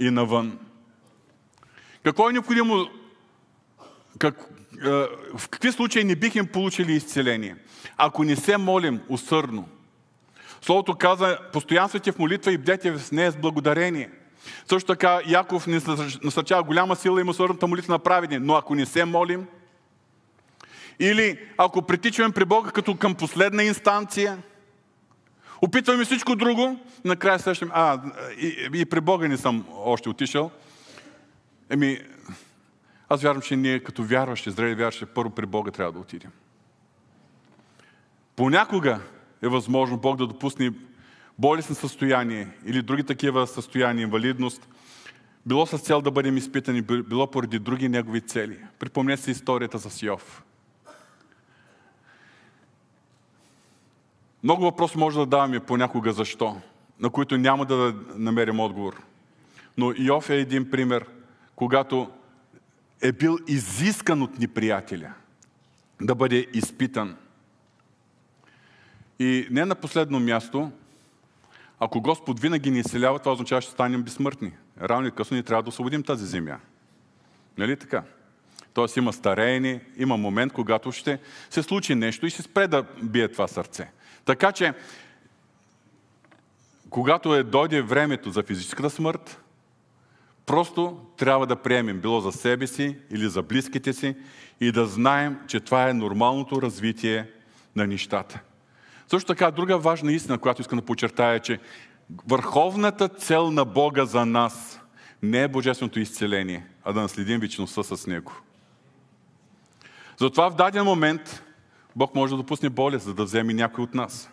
и навън. Какво е необходимо? Как, е, в какви случаи не бихме получили изцеление? Ако не се молим усърдно. Словото каза, постоянствайте в молитва и бдете с нея с благодарение. Също така Яков ни насърчава голяма сила и усърдната молитва на праведни. Но ако не се молим, или ако притичаме при Бога като към последна инстанция – Опитваме всичко друго, накрая срещаме, а, и, и при Бога не съм още отишъл. Еми, аз вярвам, че ние като вярващи, зрели вярващи, първо при Бога трябва да отидем. Понякога е възможно Бог да допусне болестно състояние или други такива състояния, инвалидност, било с цел да бъдем изпитани, било поради други негови цели. Припомнете си историята с Йов. Много въпроси може да даваме понякога защо, на които няма да намерим отговор. Но Иов е един пример, когато е бил изискан от неприятеля да бъде изпитан. И не на последно място, ако Господ винаги ни изцелява, това означава, че ще станем безсмъртни. Рано и късно ни трябва да освободим тази земя. Нали така? Тоест има стареене, има момент, когато ще се случи нещо и ще спре да бие това сърце. Така че, когато е дойде времето за физическата смърт, просто трябва да приемем, било за себе си или за близките си, и да знаем, че това е нормалното развитие на нещата. Също така, друга важна истина, която искам да подчертая, е, че върховната цел на Бога за нас не е божественото изцеление, а да наследим вечността с Него. Затова в даден момент Бог може да допусне болест, за да вземе някой от нас.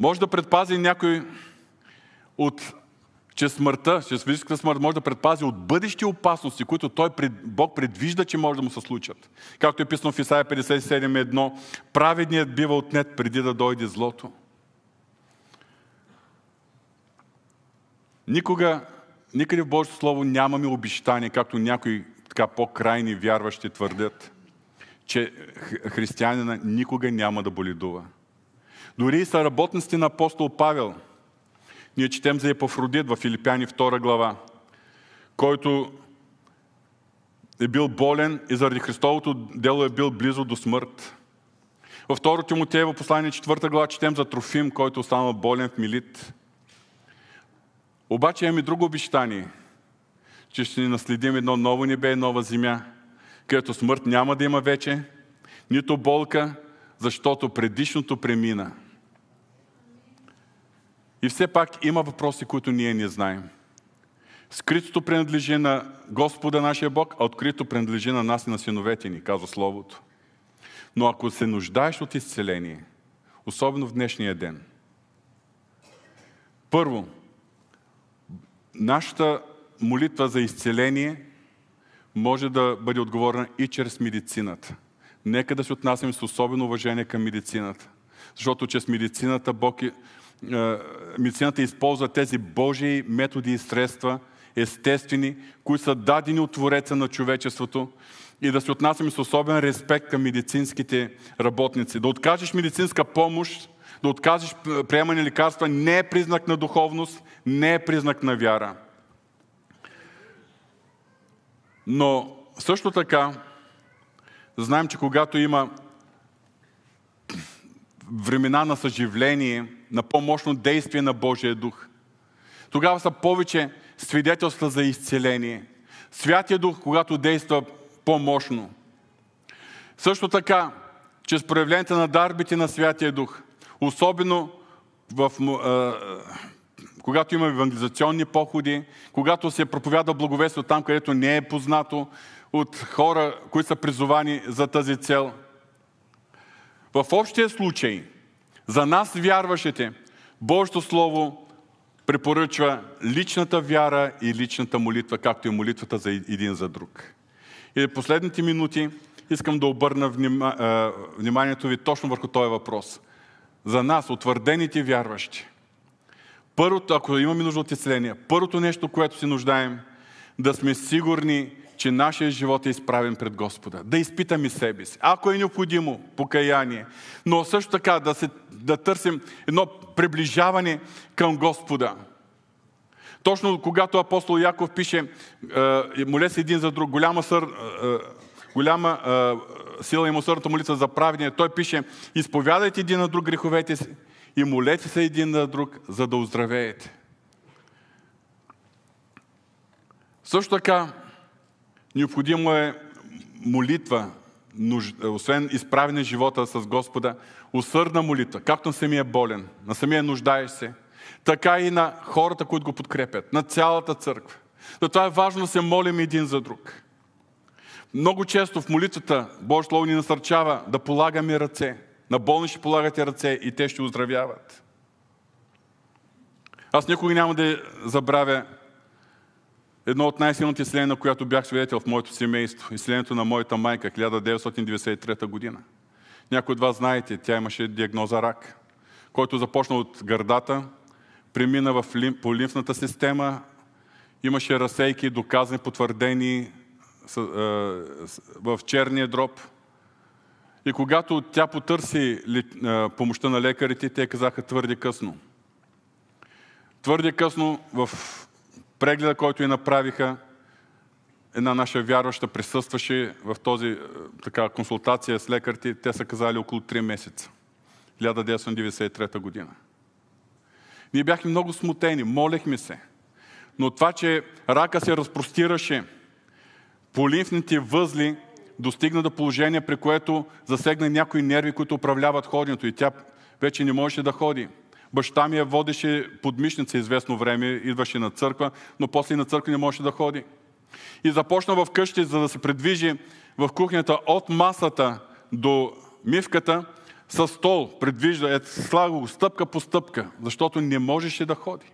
Може да предпази някой от че смъртта, че физическата смърт може да предпази от бъдещи опасности, които той, Бог предвижда, че може да му се случат. Както е писано в Исаия 57.1, праведният бива отнет преди да дойде злото. Никога, никъде в Божието Слово нямаме обещание, както някои така по-крайни вярващи твърдят че християнина никога няма да боледува. Дори и са работниците на апостол Павел. Ние четем за Епафродит в Филипяни 2 глава, който е бил болен и заради Христовото дело е бил близо до смърт. Във 2 Тимотеево послание 4 глава четем за Трофим, който останал болен в Милит. Обаче имаме друго обещание, че ще наследим едно ново небе и нова земя – където смърт няма да има вече, нито болка, защото предишното премина. И все пак има въпроси, които ние не знаем. Скритото принадлежи на Господа нашия Бог, а открито принадлежи на нас и на синовете ни, казва Словото. Но ако се нуждаеш от изцеление, особено в днешния ден, първо, нашата молитва за изцеление може да бъде отговорена и чрез медицината. Нека да се отнасяме с особено уважение към медицината. Защото чрез медицината Бог е, медицината използва тези Божии методи и средства естествени, които са дадени от Твореца на човечеството и да се отнасяме с особен респект към медицинските работници. Да откажеш медицинска помощ, да откажеш приемане лекарства не е признак на духовност, не е признак на вяра. Но също така, знаем, че когато има времена на съживление, на по-мощно действие на Божия дух, тогава са повече свидетелства за изцеление. Святия дух, когато действа по-мощно. Също така, чрез проявленията на дарбите на Святия дух, особено в, когато има евангелизационни походи, когато се проповядва благовестие там, където не е познато от хора, които са призовани за тази цел. В общия случай, за нас вярващите, Божието Слово препоръчва личната вяра и личната молитва, както и молитвата за един за друг. И последните минути искам да обърна вниманието ви точно върху този въпрос. За нас, утвърдените вярващи, първото, ако имаме нужда от изцеление, първото нещо, което си нуждаем, да сме сигурни, че нашия живот е изправен пред Господа. Да изпитаме себе си. Ако е необходимо, покаяние. Но също така да, се, да търсим едно приближаване към Господа. Точно когато апостол Яков пише, моля се един за друг, голяма, сър, голяма сила има сърната молитва за праведния, той пише, изповядайте един на друг греховете си и молете се един на друг, за да оздравеете. Също така, необходимо е молитва, освен изправене живота с Господа, усърдна молитва, както на самия болен, на самия нуждаещ се, така и на хората, които го подкрепят, на цялата църква. Затова е важно да се молим един за друг. Много често в молитвата Божие Слово ни насърчава да полагаме ръце. На болни ще полагате ръце и те ще оздравяват. Аз никога няма да забравя едно от най-силните изселения, на която бях свидетел в моето семейство. Изселението на моята майка, 1993 година. Някой от вас знаете, тя имаше диагноза рак, който започна от гърдата, премина в, по лимфната система, имаше разсейки, доказани, потвърдени в черния дроб. И когато тя потърси помощта на лекарите, те казаха твърде късно. Твърде късно в прегледа, който и направиха, една наша вярваща присъстваше в този така, консултация с лекарите. Те са казали около 3 месеца. 1993 година. Ние бяхме много смутени, молехме се. Но това, че рака се разпростираше по лимфните възли, достигна до положение, при което засегна някои нерви, които управляват ходенето и тя вече не можеше да ходи. Баща ми я водеше под мишница известно време, идваше на църква, но после на църква не можеше да ходи. И започна в къщи, за да се предвижи в кухнята от масата до мивката, с стол, предвижда, е, слага го стъпка по стъпка, защото не можеше да ходи.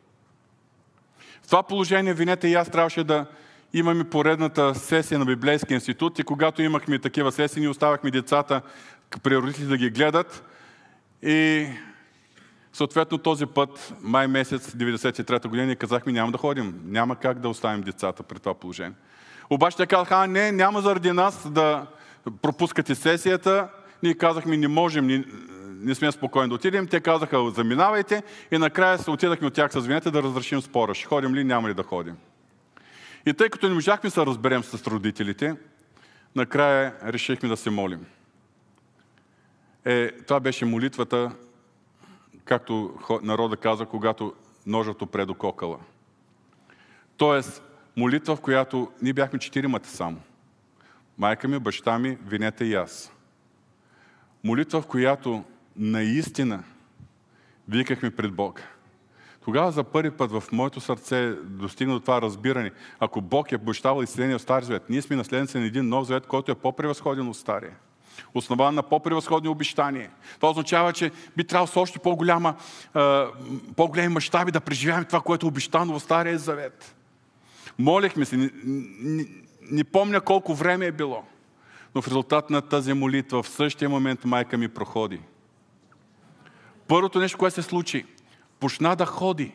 В това положение, винете и аз трябваше да имаме поредната сесия на Библейския институт и когато имахме такива сесии, ние оставахме децата при родители да ги гледат и съответно този път, май месец 93-та година, ние казахме няма да ходим, няма как да оставим децата при това положение. Обаче те казаха, а не, няма заради нас да пропускате сесията, ние казахме, не можем, не, не сме спокойни да отидем. Те казаха, заминавайте и накрая се отидахме от тях с винете да разрешим спора. Ще ходим ли, няма ли да ходим. И тъй като не можахме да разберем с родителите, накрая решихме да се молим. Е, това беше молитвата, както народа каза, когато ножът опре кокала. Тоест, молитва, в която ние бяхме четиримата само. Майка ми, баща ми, винете и аз. Молитва, в която наистина викахме пред Бога. Тогава за първи път в моето сърце достигна до това разбиране. Ако Бог е обещавал изцеление от Стария завет, ние сме наследници на един нов завет, който е по-превъзходен от Стария. Основан на по-превъзходни обещания. Това означава, че би трябвало с още по-голяма, по-големи мащаби да преживяваме това, което е обещано в Стария завет. Молехме се, не, не, не помня колко време е било. Но в резултат на тази молитва в същия момент майка ми проходи. Първото нещо, което се случи, почна да ходи.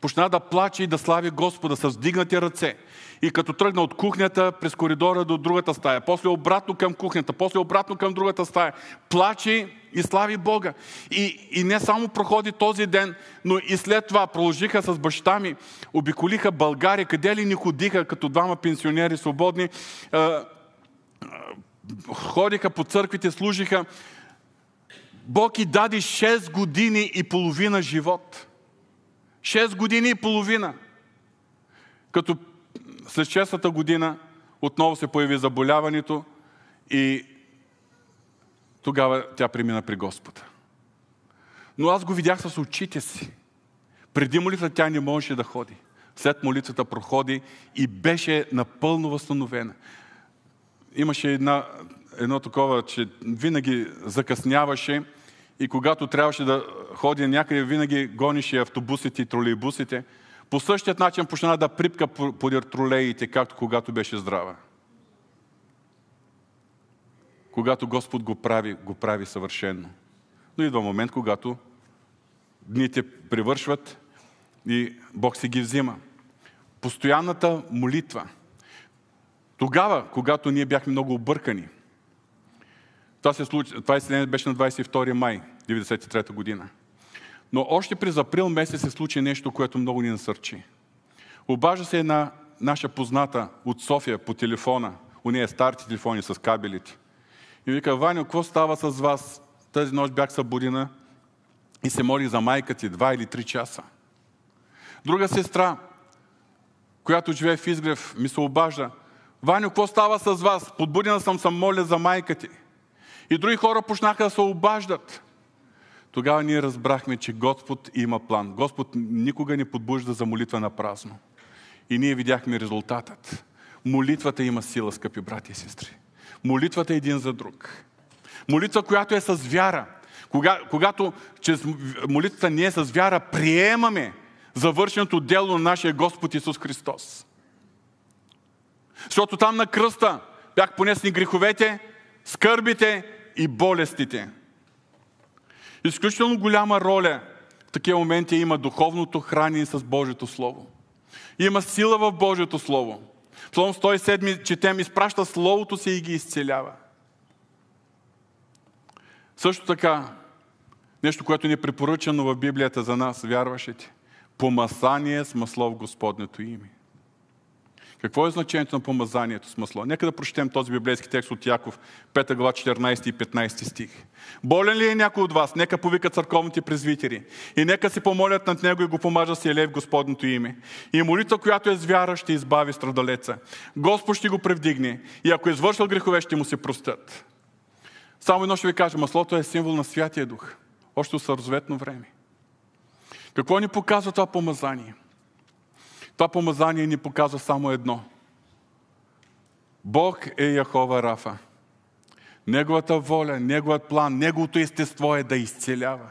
Почна да плаче и да слави Господа с вдигнати ръце. И като тръгна от кухнята през коридора до другата стая, после обратно към кухнята, после обратно към другата стая, плаче и слави Бога. И, и не само проходи този ден, но и след това продължиха с баща ми, обиколиха България, къде ли ни ходиха като двама пенсионери свободни, ходиха по църквите, служиха. Бог и даде 6 години и половина живот. 6 години и половина. Като след 6-та година отново се появи заболяването и тогава тя премина при Господа. Но аз го видях с очите си. Преди молитва тя не можеше да ходи. След молитвата проходи и беше напълно възстановена. Имаше една, едно такова, че винаги закъсняваше и когато трябваше да ходи някъде, винаги гонеше автобусите и тролейбусите. По същият начин почна да припка подир тролеите, както когато беше здрава. Когато Господ го прави, го прави съвършенно. Но идва момент, когато дните привършват и Бог си ги взима. Постоянната молитва. Тогава, когато ние бяхме много объркани, това, се случи, това изселение беше на 22 май 1993 година. Но още през април месец се случи нещо, което много ни насърчи. Обажда се една наша позната от София по телефона, у нея старите телефони с кабелите. И вика, Ваня, какво става с вас? Тази нощ бях събудена и се моли за майка ти два или три часа. Друга сестра, която живее в Изгрев, ми се обажда. Ваню, какво става с вас? Подбудена съм, съм моля за майка ти. И други хора почнаха да се обаждат. Тогава ние разбрахме, че Господ има план. Господ никога не подбужда за молитва на празно. И ние видяхме резултатът. Молитвата има сила, скъпи брати и сестри. Молитвата е един за друг. Молитва, която е с вяра. Кога, когато чрез молитвата ние с вяра приемаме завършеното дело на нашия Господ Исус Христос. Защото там на кръста бях понесни греховете, скърбите и болестите. Изключително голяма роля в такива моменти има духовното хранение с Божието Слово. Има сила в Божието Слово. Псалом 107 четем, изпраща Словото си и ги изцелява. Също така, нещо, което ни е препоръчано в Библията за нас, вярващите. Помасание с масло в Господнето име. Какво е значението на помазанието с масло? Нека да прочетем този библейски текст от Яков, 5 глава, 14 и 15 стих. Болен ли е някой от вас? Нека повика църковните презвитери. И нека се помолят над него и го помажа с елей в Господното име. И молитва, която е с вяра, ще избави страдалеца. Господ ще го превдигне. И ако е извършил грехове, ще му се простят. Само едно ще ви кажа, маслото е символ на Святия Дух. Още от сързветно време. Какво ни показва това помазание? Това помазание ни показва само едно. Бог е Яхова Рафа. Неговата воля, Неговият план, Неговото естество е да изцелява.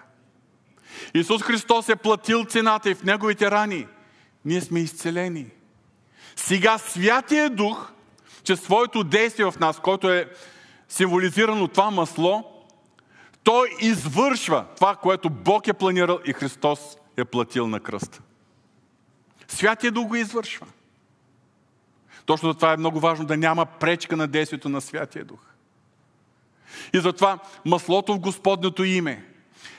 Исус Христос е платил цената и в Неговите рани ние сме изцелени. Сега Святия Дух, че своето действие в нас, който е символизирано това масло, той извършва това, което Бог е планирал и Христос е платил на кръста. Святия Дух го извършва. Точно за това е много важно да няма пречка на действието на Святия Дух. И затова маслото в Господното име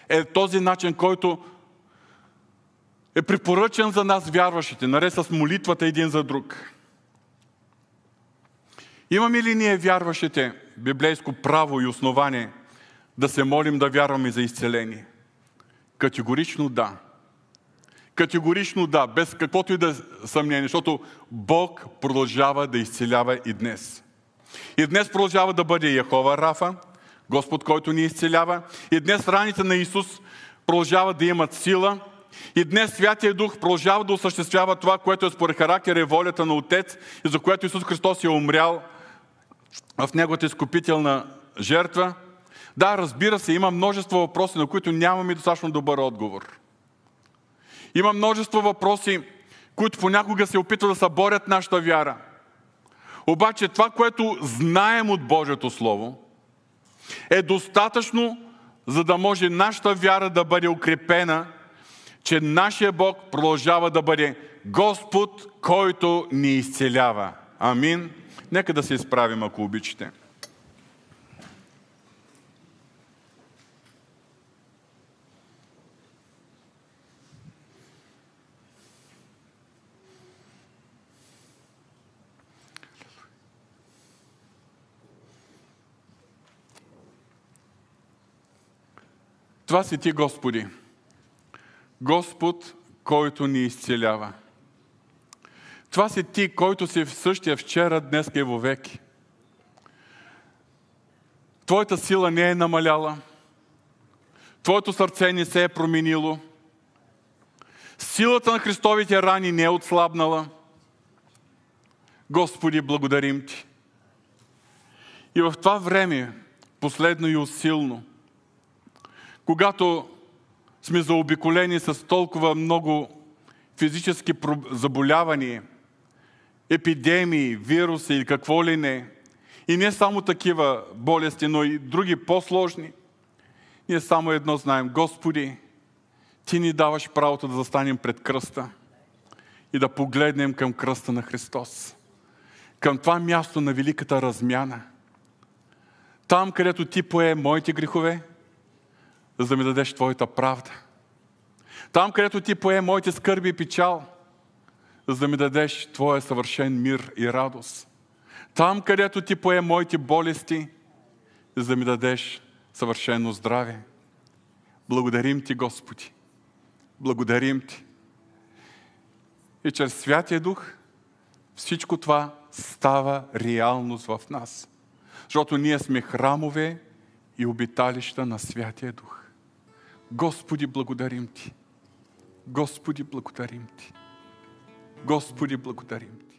е този начин, който е препоръчен за нас, вярващите, наред с молитвата един за друг. Имаме ли ние, вярващите, библейско право и основание да се молим да вярваме за изцеление? Категорично да. Категорично да, без каквото и да е съмнение, защото Бог продължава да изцелява и днес. И днес продължава да бъде Яхова Рафа, Господ, който ни изцелява. И днес раните на Исус продължават да имат сила. И днес Святия Дух продължава да осъществява това, което е според характер и волята на Отец и за което Исус Христос е умрял в Неговата изкупителна жертва. Да, разбира се, има множество въпроси, на които нямаме достатъчно добър отговор – има множество въпроси, които понякога се опитват да съборят нашата вяра. Обаче това, което знаем от Божието Слово, е достатъчно, за да може нашата вяра да бъде укрепена че нашия Бог продължава да бъде Господ, който ни изцелява. Амин. Нека да се изправим, ако обичате. Това си ти, Господи. Господ, който ни изцелява. Това си ти, който си в същия вчера, днес и веки. Твоята сила не е намаляла. Твоето сърце не се е променило. Силата на Христовите рани не е отслабнала. Господи, благодарим Ти. И в това време, последно и усилно, когато сме заобиколени с толкова много физически заболявания, епидемии, вируси или какво ли не, и не само такива болести, но и други по-сложни, ние само едно знаем. Господи, Ти ни даваш правото да застанем пред кръста и да погледнем към кръста на Христос. Към това място на великата размяна. Там, където Ти пое моите грехове, за да ми дадеш Твоята правда. Там, където Ти пое моите скърби и печал, за да ми дадеш Твоя съвършен мир и радост. Там, където Ти пое моите болести, за да ми дадеш съвършено здраве. Благодарим Ти, Господи. Благодарим Ти. И чрез Святия Дух всичко това става реалност в нас. Защото ние сме храмове и обиталища на Святия Дух. Господи, благодарим Ти. Господи, благодарим Ти. Господи, благодарим Ти.